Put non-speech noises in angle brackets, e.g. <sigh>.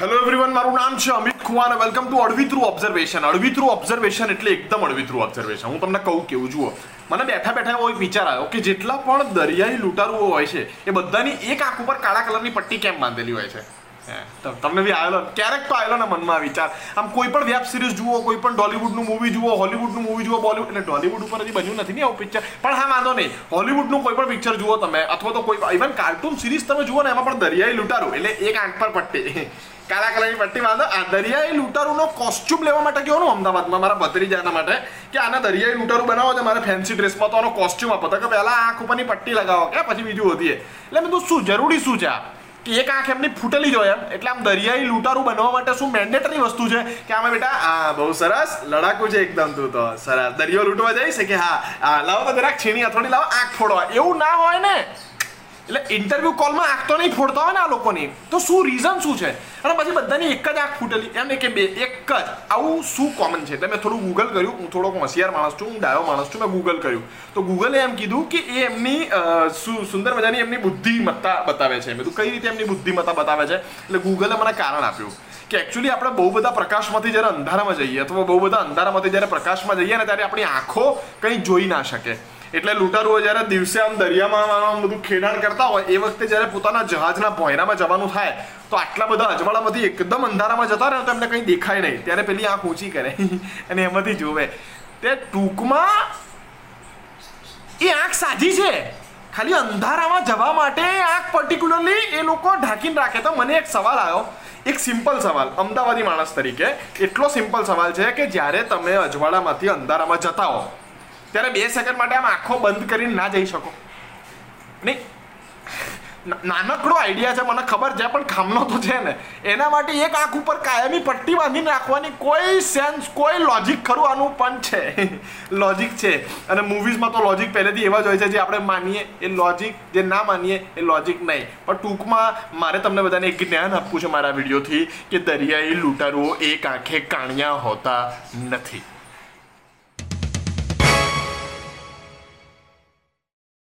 Hello everyone મારું નામ છે Amit Kumar welcome to Adavi through observation Adavi through observation એટલે એકદમ અડવી થ્રુ ઓબ્ઝર્વેશન હું તમને કહું, કેવું જુઓ. મને બેઠા બેઠા એવો વિચાર આવ્યો કે જેટલા પણ દરિયાઈ લૂંટારુઓ હોય છે, એ બધાની એક આંખ ઉપર કાળા કલરની પટ્ટી કેમ બાંધેલી હોય છે? તમને બી આવેલો, ક્યારેક તો આવેલો ને મનમાં વિચાર. આમ કોઈ પણ વેબ સિરીઝ જુઓ, કોઈ પણ ડોલીવુડનું મૂવી જુઓ હોલીવુડનું મૂવી જુઓ બોલીવુડ એટલે ડોલીવુડ ઉપર હજી બન્યું નથી ને આવું પિક્ચર પણ હા, વાંધો નહીં. હોલીવુડનું કોઈ પણ પિક્ચર જુઓ તમે, અથવા તો કોઈ ઇવન કાર્ટૂન સિરીઝ તમે જુઓ ને, એમાં પણ દરિયાઈ લૂંટારું, એટલે એક આંખ પર પટ્ટી. <laughs> કાળા કલરની પટ્ટી વાંધો. આ દરિયાઈ લૂંટારુનો કોસ્ચ્યુમ લેવા માટે ગયો ને અમદાવાદમાં, મારા ભત્રીજાના માટે, કે આના દરિયાઈ લૂંટારું બનાવો છે મારે ફેન્સી ડ્રેસમાં તો આનો કોસ્ચ્યુમ આપો. તો કે પહેલા આંખ ઉપરની પટ્ટી લગાવો, કે પછી બીજું હોતી એટલે મેં તો શું જરૂરી શું છે આ? કે એક આંખ એમની ફૂટેલી જ હોય એમ. એટલે આમ દરિયાઈ લૂંટારું બનવા માટે શું મેન્ડેટરી વસ્તુ છે કે આમાં બેટા, આ બહુ સરસ લડાકુ છે એકદમ તું તો. સરસ. દરિયો લૂંટવા જઈશ કે હા લાવો તો જરાક છીણી અથોડી લાવો, આંખ ફોડવા. એવું ના હોય ને. એટલે ઇન્ટરવ્યુ કોલમાં આંખ તો નહીં ફોડતા હોય ને આ લોકોની. તો શું રીઝન શું છે? અને પછી બધાની એક જ આંખ ફૂટેલી. એમ કે બે, એક જ. આવું શું કોમન છે? એટલે મેં થોડું ગૂગલ કર્યું. હું થોડોક હોશિયાર માણસ છું, હું ડાયો માણસ છું, મેં ગૂગલ કર્યું. તો ગૂગલે એમ કીધું કે એ એમની સુંદર મજાની એમની બુદ્ધિમત્તા બતાવે છે. મેં તો કઈ રીતે એમની બુદ્ધિમત્તા બતાવે છે? એટલે ગૂગલે મને કારણ આપ્યું કે એકચ્યુઅલી આપણે બહુ બધા પ્રકાશમાંથી જ્યારે અંધારામાં જઈએ અથવા બહુ બધા અંધારામાંથી જ્યારે પ્રકાશમાં જઈએ ને ત્યારે આપણી આંખો કંઈ જોઈ ના શકે. એટલે લૂંટારુઓ જ્યારે દિવસે આમ દરિયામાં આમ બધું ખેડાણ કરતા હોય, એ વખતે જ્યારે પોતાના જહાજના ભોયરામાં જવાનું થાય, તો આટલા બધા અજવાળામાંથી એકદમ અંધારામાં જતા રહે તો એમને કંઈ દેખાય નહીં. ત્યારે પેલી આંખ ઊંચી કરે <laughs> અને એમાંથી જોવે. તે ટૂંકમાં એ આંખ સાજી છે. ખાલી અંધારામાં જવા માટે આંખ પર્ટિક્યુલરલી એ લોકો ઢાંકીને રાખે. તો મને એક સવાલ આવ્યો. એક સિમ્પલ સવાલ, અમદાવાદી માણસ તરીકે. એટલો સિમ્પલ સવાલ છે કે જ્યારે તમે અજવાળામાંથી અંધારામાં જતા હો ત્યારે બે સેકન્ડ માટે આમ આંખો બંધ કરીને ના જઈ શકો. નહીં. નાનકડો આઈડિયા છે, મને ખબર છે, પણ ખામનો તો છે ને. એના માટે એક આંખ ઉપર કાયમી પટ્ટી બાંધીને રાખવાની કોઈ સેન્સ કોઈ લોજિક ખરું આનું, પણ છે. લોજિક છે. અને મૂવીઝમાં તો લોજિક પહેલેથી એવા જ હોય છે, જે આપણે માનીએ એ લોજિક જે ના માનીએ એ લોજિક નહીં. પણ ટૂંકમાં મારે તમને બધાને એક જ્ઞાન આપવું છે મારા વિડીયોથી, કે દરિયાઈ લૂંટારુઓ એક આંખે કાણિયા હોતા નથી.